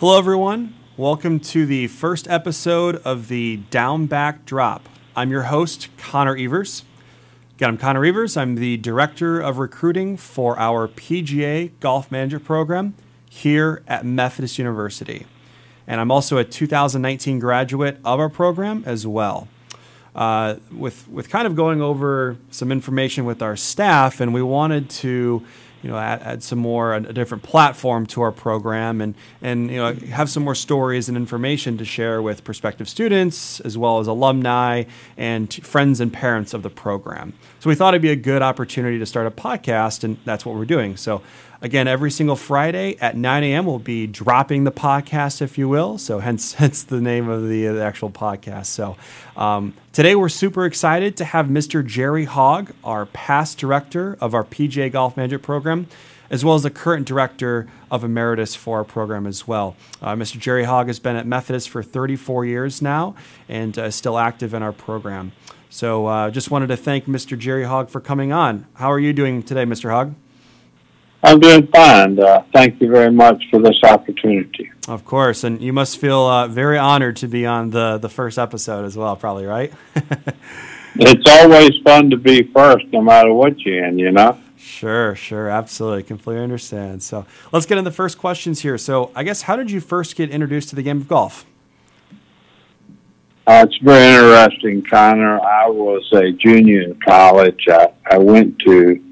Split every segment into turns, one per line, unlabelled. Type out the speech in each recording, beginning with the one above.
Hello, everyone. Welcome to the first episode of the Down Back Drop. I'm your host, Connor Evers. Again, I'm Connor Evers. I'm the Director of Recruiting for our PGA Golf Management Program here at Methodist University. And I'm also a 2019 graduate of our program as well. Uh, with, with kind of going over some information with our staff, and we wanted to you know, add, add some more a, different platform to our program, and and you know have some more stories and information to share with prospective students as well as alumni and friends and parents of the program. So we thought it'd be a good opportunity to start a podcast, and that's what we're doing. So Again, every single Friday at 9 a.m. we'll be dropping the podcast, if you will. So hence, hence the name of the, the actual podcast. So um, today we're super excited to have Mr. Jerry Hogge, our past director of our PGA Golf Management program, as well as the current director of Emeritus for our program as well. Uh, Mr. Jerry Hogge has been at Methodist for 34 years now and uh, is still active in our program. So uh, just wanted to thank Mr. Jerry Hogge for coming on. How are you doing today, Mr. Hogge?
I'm doing fine. Uh, thank you very much for this opportunity.
Of course, and you must feel uh, very honored to be on the the first episode as well. Probably right.
it's always fun to be first, no matter what you're in. You know.
Sure, sure, absolutely, completely understand. So let's get into the first questions here. So I guess how did you first get introduced to the game of golf?
Uh, it's very interesting, Connor. I was a junior in college. I, I went to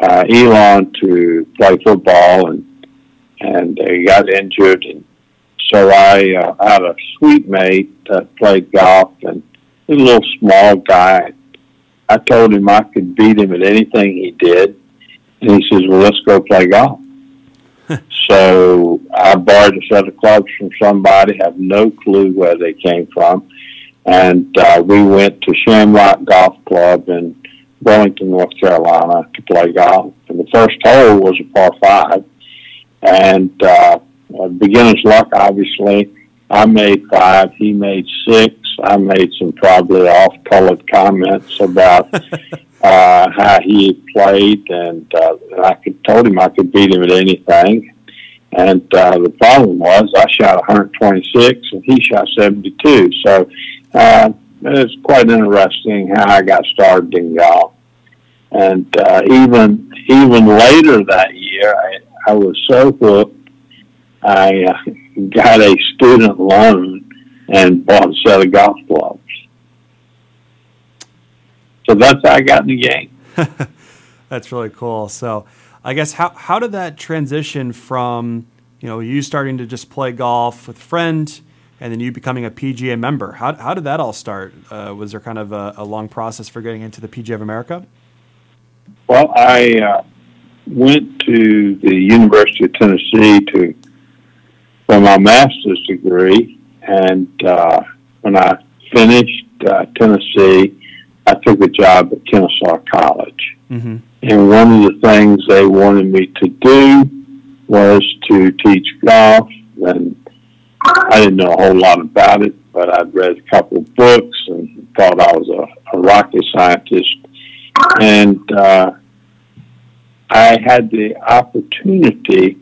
uh, Elon to play football, and and he got injured, and so I uh, had a suite mate that played golf, and he's a little small guy. I told him I could beat him at anything he did, and he says, "Well, let's go play golf." so I borrowed a set of clubs from somebody, have no clue where they came from, and uh, we went to Shamrock Golf Club and Burlington, North Carolina, to play golf. And the first hole was a par five, and uh, beginner's luck, obviously. I made five, he made six. I made some probably off-colored comments about uh, how he had played, and uh, I could told him I could beat him at anything. And uh, the problem was I shot 126 and he shot 72. So uh, it's quite interesting how I got started in golf. And uh, even even later that year, I, I was so hooked, I uh, got a student loan and bought a set of golf clubs. So that's how I got in the game.
that's really cool. So, I guess how how did that transition from you know you starting to just play golf with a friend and then you becoming a PGA member. How, how did that all start? Uh, was there kind of a, a, long process for getting into the PGA of America?
Well, I uh, went to the University of Tennessee to for my master's degree, and uh, when I finished uh, Tennessee, I took a job at Kennesaw College. Mm-hmm. And one of the things they wanted me to do was to teach golf and I didn't know a whole lot about it, but I'd read a couple of books and thought I was a, a rocket scientist. And uh, I had the opportunity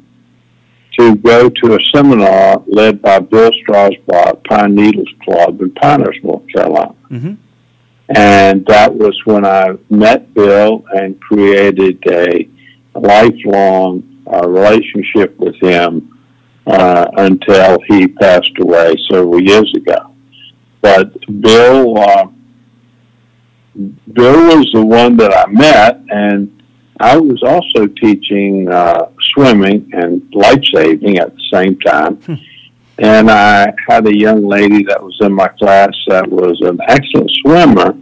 to go to a seminar led by Bill Strausbaugh Pine Needles Club in Pinehurst, North Carolina. Mm-hmm. And that was when I met Bill and created a lifelong uh, relationship with him uh, until he passed away several years ago. But Bill, uh, Bill was the one that I met, and I was also teaching uh, swimming and life saving at the same time. Hmm. And I had a young lady that was in my class that was an excellent swimmer.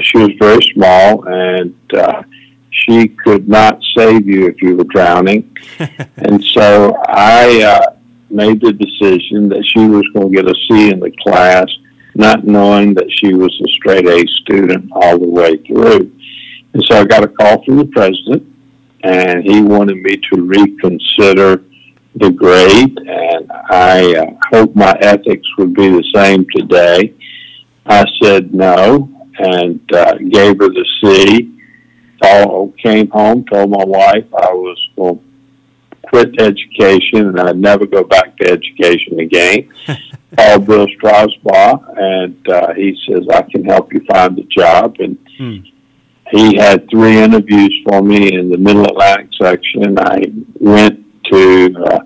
She was very small, and uh, she could not save you if you were drowning. and so I uh, made the decision that she was going to get a C in the class, not knowing that she was a straight A student all the way through. And so I got a call from the president, and he wanted me to reconsider the grade, and I uh, hope my ethics would be the same today. I said no, and uh, gave her the C. All, came home, told my wife I was going quit education and I'd never go back to education again. Called Bill Strausbaugh, and uh, he says, I can help you find a job. And hmm. he had three interviews for me in the Middle Atlantic section. I went to uh,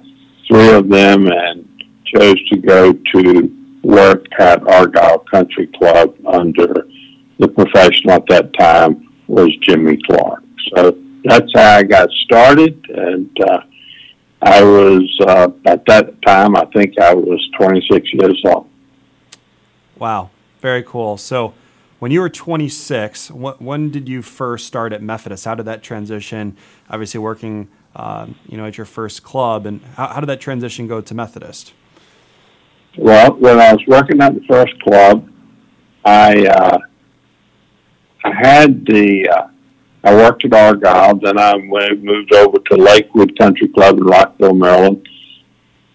three of them and chose to go to work at Argyle Country Club under the professional at that time was Jimmy Clark. So that's how I got started, and uh, I was uh, at that time. I think I was 26 years old.
Wow, very cool. So, when you were 26, what, when did you first start at Methodist? How did that transition? Obviously, working, uh, you know, at your first club, and how, how did that transition go to Methodist?
Well, when I was working at the first club, I uh, I had the uh, I worked at Argyle, then I moved over to Lakewood Country Club in Rockville, Maryland.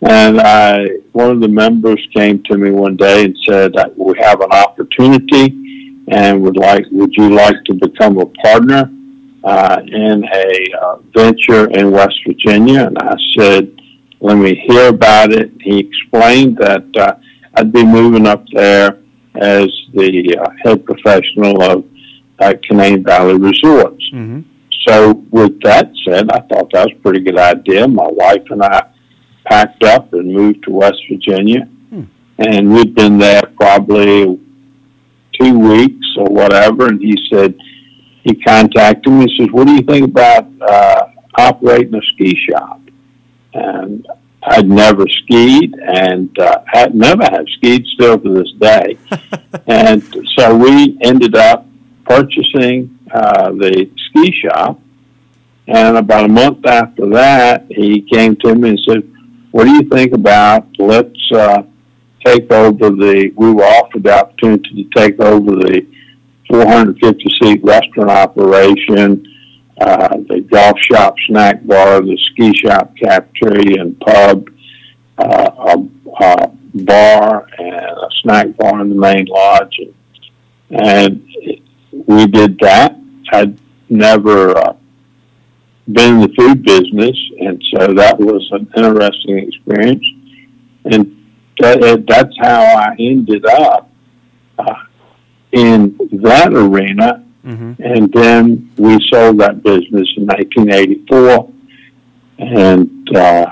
And I, one of the members came to me one day and said, "We have an opportunity, and would like, would you like to become a partner uh, in a uh, venture in West Virginia?" And I said, "Let me hear about it." He explained that uh, I'd be moving up there as the uh, head professional of at Canaan Valley Resorts. Mm-hmm. So, with that said, I thought that was a pretty good idea. My wife and I packed up and moved to West Virginia, hmm. and we'd been there probably two weeks or whatever. And he said, he contacted me. He says, "What do you think about uh, operating a ski shop?" And I'd never skied, and uh, had never have skied still to this day. and so we ended up purchasing uh, the ski shop. And about a month after that, he came to me and said, "What do you think about let's uh, take over the? We were offered the opportunity to take over the 450 seat restaurant operation, uh, the golf shop, snack bar, the ski shop, cafeteria, and pub, uh, a, a bar, and a snack bar in the main lodge." And, and we did that. I'd never uh, been in the food business, and so that was an interesting experience. And that, that's how I ended up uh, in that arena. Mm-hmm. And then we sold that business in 1984. And uh,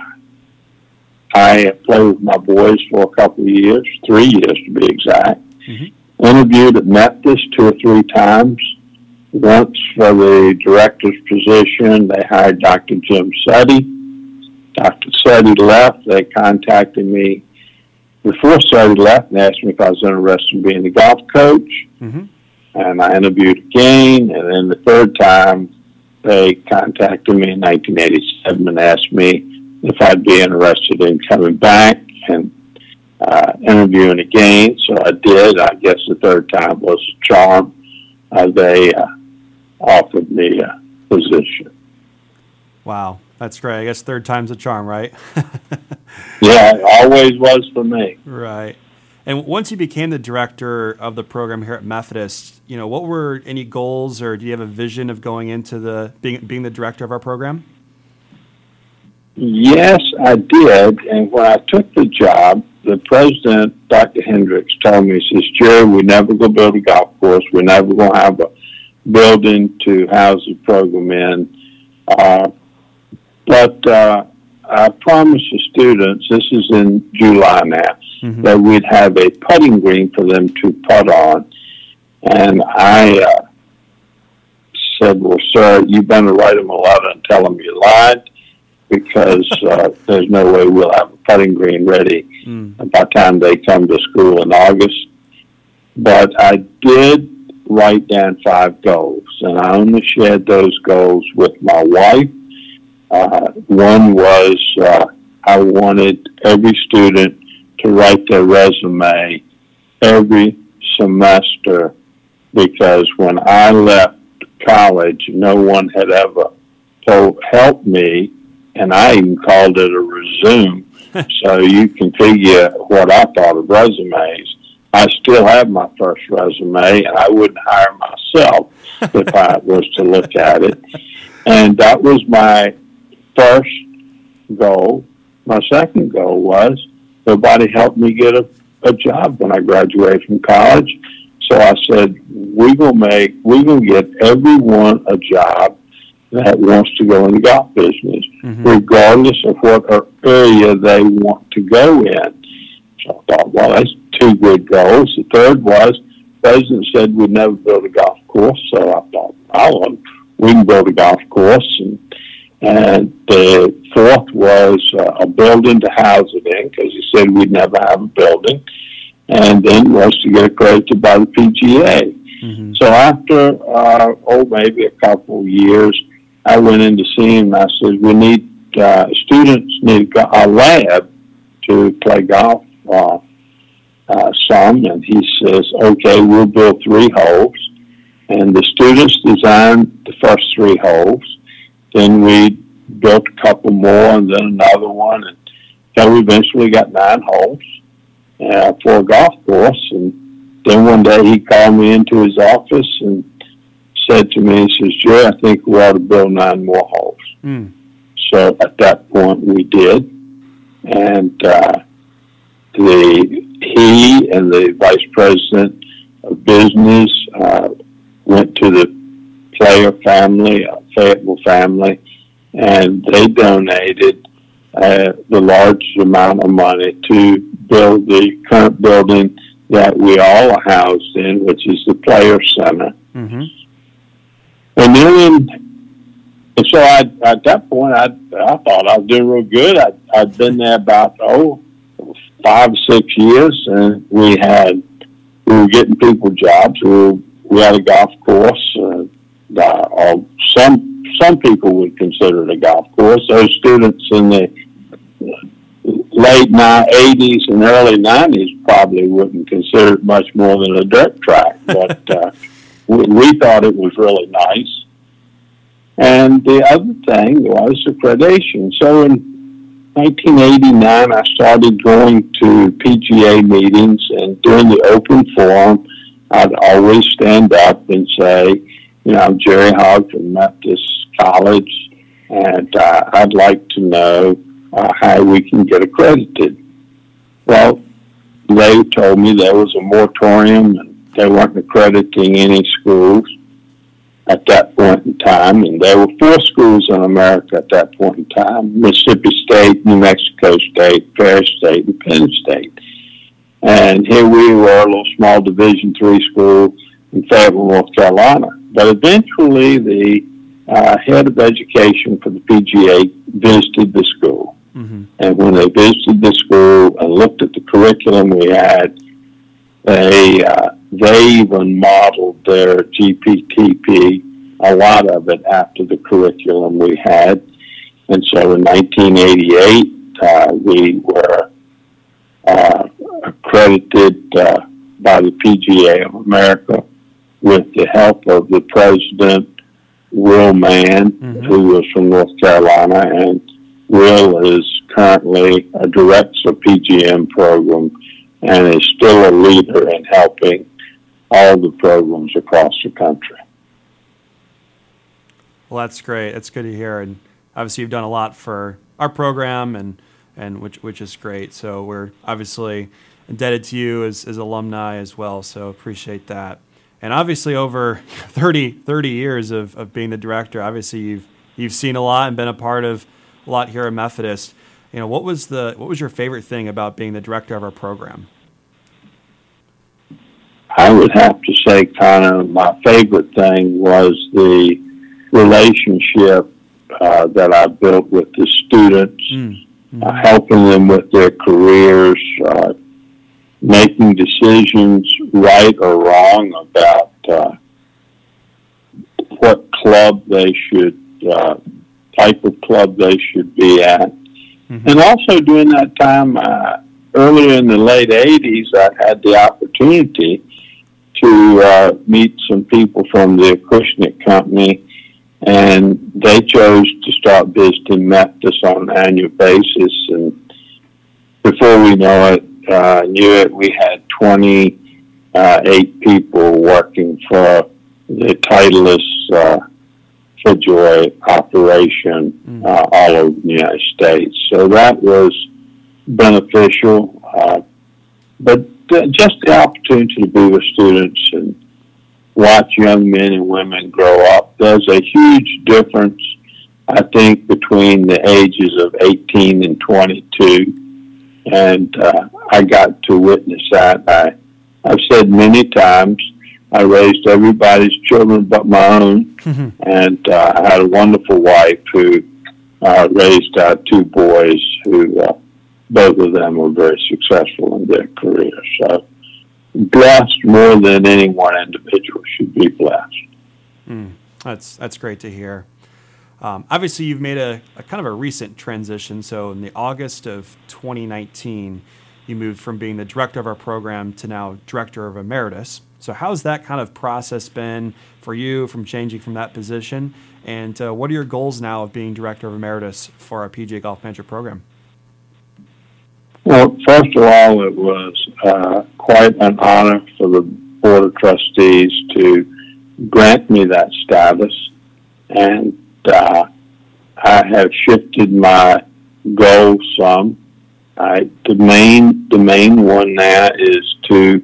I played with my boys for a couple of years, three years to be exact. Mm-hmm interviewed at Methodist two or three times. Once for the director's position, they hired Dr. Jim Suddy. Dr. Suddy left. They contacted me before Suddy left and asked me if I was interested in being the golf coach. Mm-hmm. And I interviewed again. And then the third time, they contacted me in 1987 and asked me if I'd be interested in coming back. And uh, interviewing again. So I did. I guess the third time was a charm. Uh, they uh, offered me a position.
Wow, that's great. I guess third time's a charm, right?
yeah, it always was for me.
Right. And once you became the director of the program here at Methodist, you know, what were any goals, or do you have a vision of going into the being being the director of our program?
Yes, I did. And when I took the job, the president, Dr. Hendricks, told me, he says, Jerry, we're never going to build a golf course. We're never going to have a building to house the program in. Uh, but uh, I promised the students, this is in July now, mm-hmm. that we'd have a putting green for them to putt on. And I uh, said, well, sir, you better write them a letter and tell them you lied because uh, there's no way we'll have a putting green ready mm. by the time they come to school in August. But I did write down five goals, and I only shared those goals with my wife. Uh, one was uh, I wanted every student to write their resume every semester because when I left college, no one had ever told, helped me and I even called it a resume. so you can figure what I thought of resumes. I still have my first resume, and I wouldn't hire myself if I was to look at it. And that was my first goal. My second goal was nobody helped me get a, a job when I graduated from college. So I said, we're going to make, we're going to get everyone a job that wants to go in the golf business, mm-hmm. regardless of what area they want to go in. So I thought, well, that's two good goals. The third was, the president said we'd never build a golf course, so I thought, well, we can build a golf course. And, and the fourth was uh, a building to house it in, because he said we'd never have a building. And then was to get accredited by the PGA. Mm-hmm. So after, uh, oh, maybe a couple of years, I went in to see him. I said, we need, uh, students need a lab to play golf uh, uh, some. And he says, okay, we'll build three holes. And the students designed the first three holes. Then we built a couple more and then another one. And so we eventually got nine holes uh, for a golf course. And then one day he called me into his office and said to me, he says, Jerry, I think we ought to build nine more halls. Mm. So at that point we did. And uh, the he and the vice president of business uh, went to the player family, uh, Fayetteville family, and they donated uh, the largest amount of money to build the current building that we all are housed in, which is the Player Center. Mm-hmm. And then, and so I, at that point, I, I thought I was doing real good. I, I'd been there about, oh, five, six years, and we had, we were getting people jobs. We, were, we had a golf course. Uh, uh, some, some people would consider it a golf course. Those students in the late 80s and early 90s probably wouldn't consider it much more than a dirt track, but uh, we, we thought it was really nice. And the other thing was accreditation. So in 1989, I started going to PGA meetings, and during the open forum, I'd always stand up and say, you know, I'm Jerry Hogge from Methodist College, and uh, I'd like to know uh, how we can get accredited. Well, they told me there was a moratorium and they weren't accrediting any schools at that point in time, and there were four schools in America at that point in time: Mississippi State, New Mexico State, Ferris State, and Penn State. And here we were, a little small Division three school in Fayetteville, North Carolina. But eventually, the uh, head of education for the PGA visited the school, Mm-hmm. And when they visited the school and looked at the curriculum we had, they uh, they even modeled their GPTP, a lot of it after the curriculum we had. And so in 1988, uh, we were uh, accredited uh, by the PGA of America with the help of the president, Will Mann, mm-hmm. who was from North Carolina, and Will is currently a director of PGM program and is still a leader in helping all the programs across the country.
Well, that's great. That's good to hear. And obviously, you've done a lot for our program, and and which which is great. So we're obviously indebted to you as, as alumni as well. So appreciate that. And obviously, over 30, 30 years of, of being the director, obviously you've you've seen a lot and been a part of a lot here at Methodist. You know, what was the what was your favorite thing about being the director of our program?
I would have to say, kind of my favorite thing was the relationship uh, that I built with the students, mm-hmm. uh, helping them with their careers, uh, making decisions, right or wrong, about uh, what club they should uh, type of club they should be at. Mm-hmm. And also during that time, uh, earlier in the late 80s, I had the opportunity to uh, meet some people from the Acushnet Company, and they chose to start visiting Methodist on an annual basis. And before we know it, uh, knew it, we had 28 uh, people working for the Titleist uh, FootJoy operation mm. uh, all over the United States. So that was beneficial. Uh, but just the opportunity to be with students and watch young men and women grow up. There's a huge difference, I think, between the ages of 18 and 22. And uh, I got to witness that. I, I've said many times, I raised everybody's children but my own, mm-hmm. and uh, I had a wonderful wife who uh, raised uh, two boys who uh, both of them were very successful in their careers. So blessed more than any one individual should be blessed.
Mm, that's that's great to hear. Um, obviously, you've made a, a, kind of a recent transition. So, in the August of 2019, you moved from being the director of our program to now director of emeritus. So, how's that kind of process been for you from changing from that position? And uh, what are your goals now of being director of emeritus for our PGA Golf Management program?
Well, first of all, it was uh, quite an honor for the Board of Trustees to grant me that status. And uh, I have shifted my goals some. I, the main the main one now is to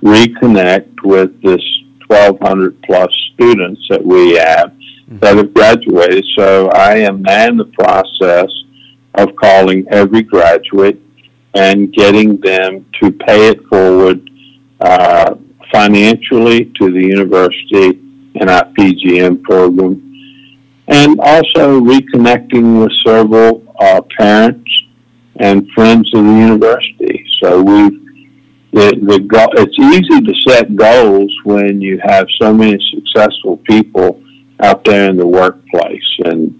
reconnect with this 1,200 plus students that we have mm-hmm. that have graduated. So I am now in the process of calling every graduate and getting them to pay it forward uh, financially to the university and our PGM program, and also reconnecting with several uh, parents and friends of the university. So we've the, the go- it's easy to set goals when you have so many successful people out there in the workplace and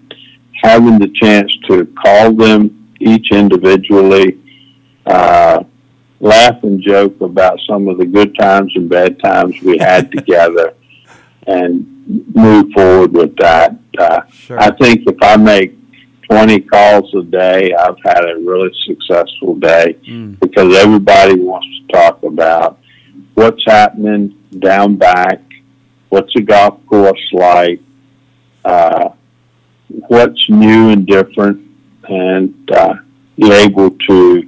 having the chance to call them each individually uh, laugh and joke about some of the good times and bad times we had together and move forward with that. Uh, sure. I think if I make 20 calls a day, I've had a really successful day mm. because everybody wants to talk about what's happening down back, what's the golf course like, uh, what's new and different, and uh, be able to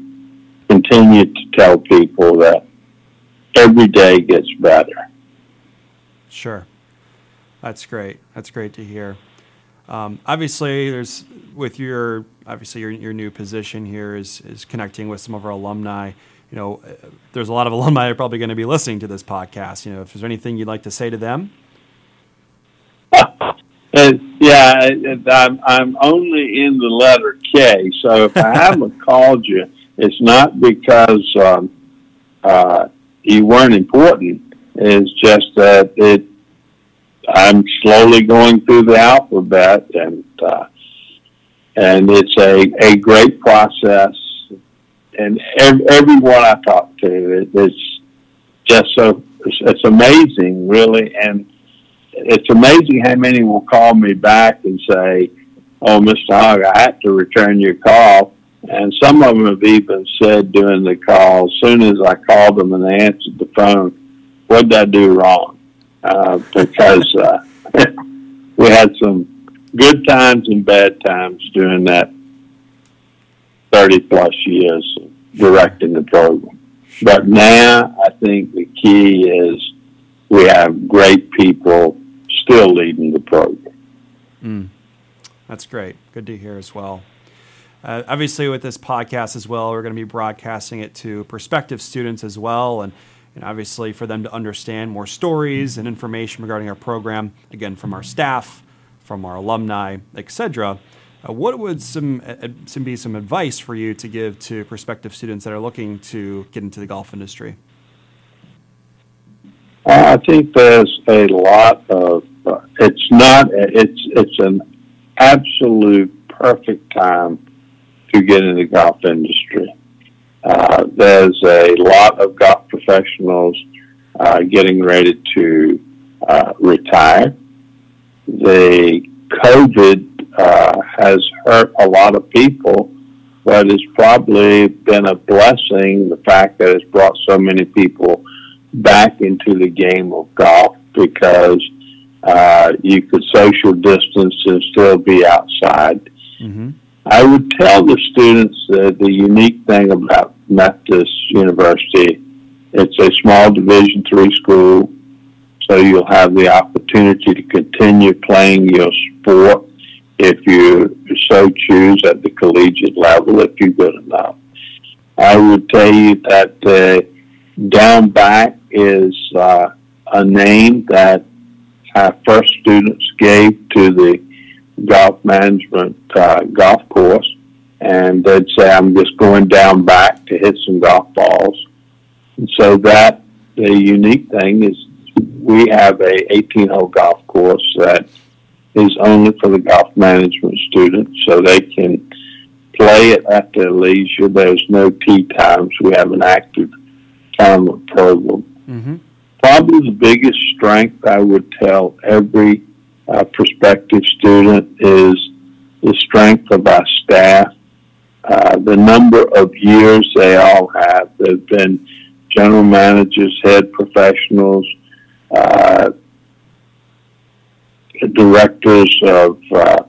continue to tell people that every day gets better.
Sure. That's great. That's great to hear. Um, obviously, there's with your obviously your, your new position here is is connecting with some of our alumni. You know, uh, there's a lot of alumni are probably going to be listening to this podcast. You know, if there's anything you'd like to say to them.
Yeah, I'm I'm only in the letter K, so if I haven't called you, it's not because um, uh, you weren't important. It's just that it. I'm slowly going through the alphabet, and uh, and it's a a great process. And ev- everyone I talk to, it, it's just so it's, amazing, really, and it's amazing how many will call me back and say, "Oh, Mr. Hogge, I have to return your call." And some of them have even said during the call, as soon as I called them and they answered the phone, what did I do wrong? Uh, because uh, we had some good times and bad times during that 30 plus years directing the program. But now I think the key is we have great people still leading the program.
Mm. That's great. Good to hear as well. Uh, obviously, with this podcast as well, we're going to be broadcasting it to prospective students as well, and, and obviously for them to understand more stories and information regarding our program, again, from our staff, from our alumni, etc. Uh, what would some, uh, some be some advice for you to give to prospective students that are looking to get into the golf industry?
I think there's a lot of. Uh, it's not. It's it's an absolute perfect time to get in the golf industry. Uh, there's a lot of golf professionals uh, getting ready to uh, retire. The COVID uh, has hurt a lot of people, but it's probably been a blessing the fact that it's brought so many people back into the game of golf because Uh, you could social distance and still be outside.
Mm-hmm.
I would tell the students that the unique thing about Methodist University, it's a small Division three school, so you'll have the opportunity to continue playing your sport if you so choose at the collegiate level if you're good enough. I would tell you that uh, down back is uh, a name that our first students gave to the golf management uh, golf course, and they'd say, "I'm just going down back to hit some golf balls." And so that the unique thing is we have a 18 hole golf course that is only for the golf management students, so they can play it at their leisure. There's no tee times. We have an active tournament program.
Mm-hmm.
Probably the biggest strength I would tell every uh, prospective student is the strength of our staff. Uh, the number of years they all have. They've been general managers, head professionals, uh, directors of, uh,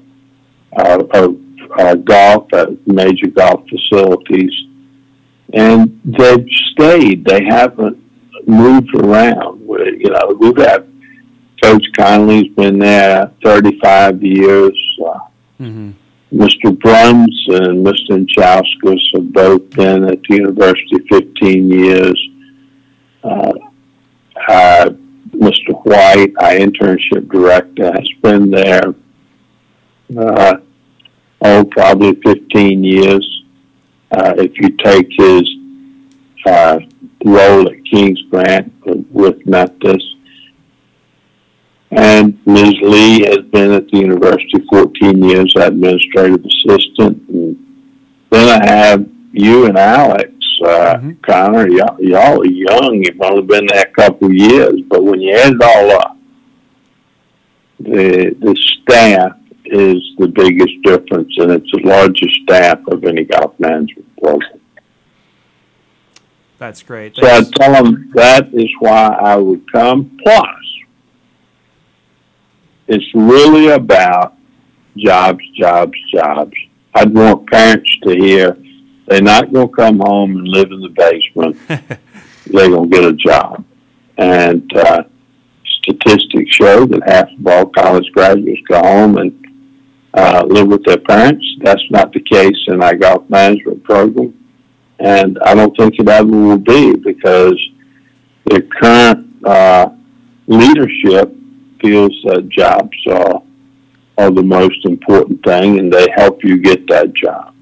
uh, of uh, golf at major golf facilities, and they've stayed. They haven't moved around. We, you know, we've had Coach Conley's been there 35 years. Uh,
Mm-hmm.
Mr. Bruns and Mr. Inchauskas have both been at the university 15 years. Uh, uh, Mr. White, our internship director, has been there, uh, oh, probably 15 years. Uh, if you take his uh, role at King's Grant with Methodist. And Ms. Lee has been at the university 14 years, administrative assistant. And then I have you and Alex, uh,
Mhm.
Connor. Y'all, y'all are young. You've only been there a couple of years, but when you add it all up, the the staff is the biggest difference, and it's the largest staff of any golf management program.
That's great.
So I tell them that is why I would come. Plus, it's really about jobs, jobs, jobs. I'd want parents to hear they're not going to come home and live in the basement. they're going to get a job. And uh, statistics show that half of all college graduates go home and uh, live with their parents. That's not the case in our golf management program. And I don't think it ever will be because the current uh, leadership feels that jobs are, are the most important thing and they help you get that job.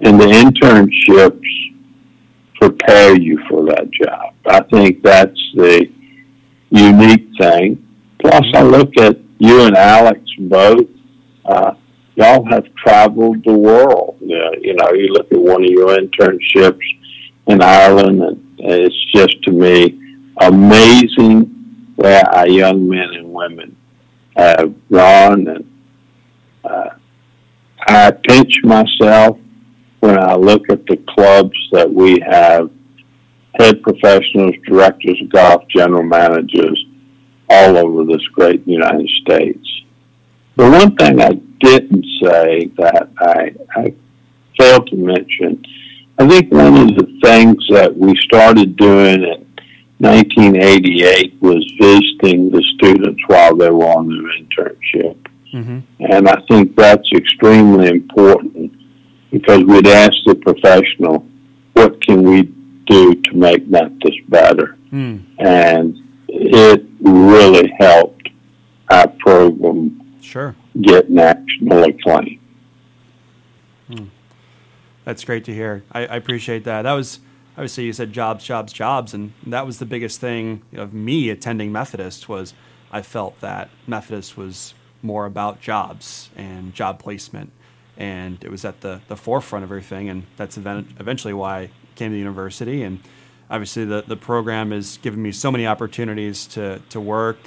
And the internships prepare you for that job. I think that's the unique thing. Plus, I look at you and Alex both. Uh, y'all have traveled the world. Uh, you know, you look at one of your internships in Ireland, and it's just to me amazing where our young men and women have gone. And uh, I pinch myself when I look at the clubs that we have head professionals, directors of golf, general managers all over this great United States. The one thing I didn't say that I, I failed to mention, I think one of the things that we started doing in 1988 was visiting the students while they were on their internship.
Mhm.
And I think that's extremely important because we'd ask the professional, what can we do to make Memphis better?
Mm.
And it really helped our program
Sure.
get national acclaim.
That's great to hear. I, I appreciate that. That was obviously you said jobs, jobs, jobs, and that was the biggest thing of me attending Methodist was I felt that Methodist was more about jobs and job placement, and it was at the the forefront of everything. And that's event, eventually why I came to the university. And obviously the the program has given me so many opportunities to to work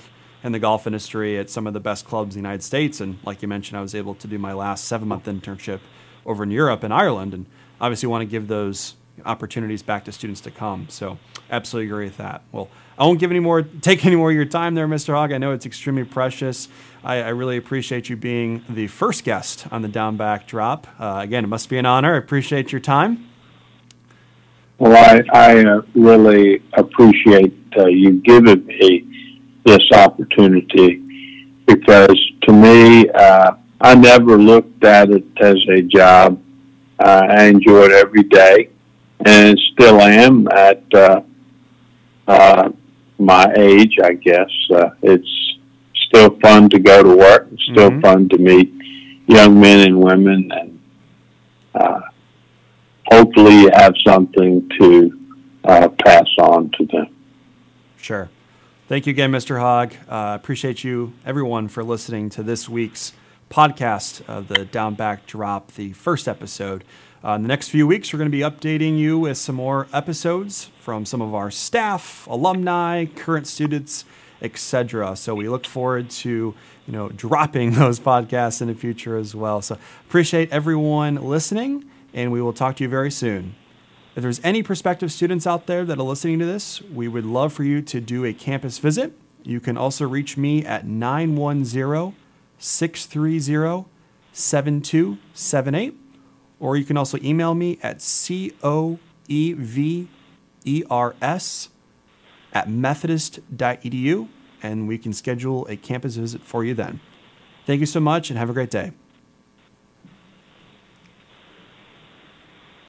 in the golf industry at some of the best clubs in the United States. And like you mentioned, I was able to do my last seven month internship over in Europe and Ireland, and obviously want to give those opportunities back to students to come. So absolutely agree with that. Well, I won't give any more, take any more of your time there, Mr. Hogge. I know it's extremely precious. I, I really appreciate you being the first guest on the Down Back Drop. Uh, again, it must be an honor. I appreciate your time.
Well, I, I uh, really appreciate uh, you giving me this opportunity because to me, uh, I never looked at it as a job. I enjoy it every day and still am at uh, uh, my age, I guess. Uh, it's still fun to go to work. It's still mm-hmm. fun to meet young men and women, and uh, hopefully, you have something to uh, pass on to them.
Sure. Thank you again, Mr. Hogge. Uh, appreciate you, everyone, for listening to this week's podcast of the Down Back Drop, the first episode. Uh, in the next few weeks, we're going to be updating you with some more episodes from some of our staff, alumni, current students, etc. So we look forward to you know dropping those podcasts in the future as well. So appreciate everyone listening, and we will talk to you very soon. If there's any prospective students out there that are listening to this, we would love for you to do a campus visit. You can also reach me at 910 630 7278 or you can also email me at coevers at methodist.edu, and we can schedule a campus visit for you then. Thank you so much, and have a great day.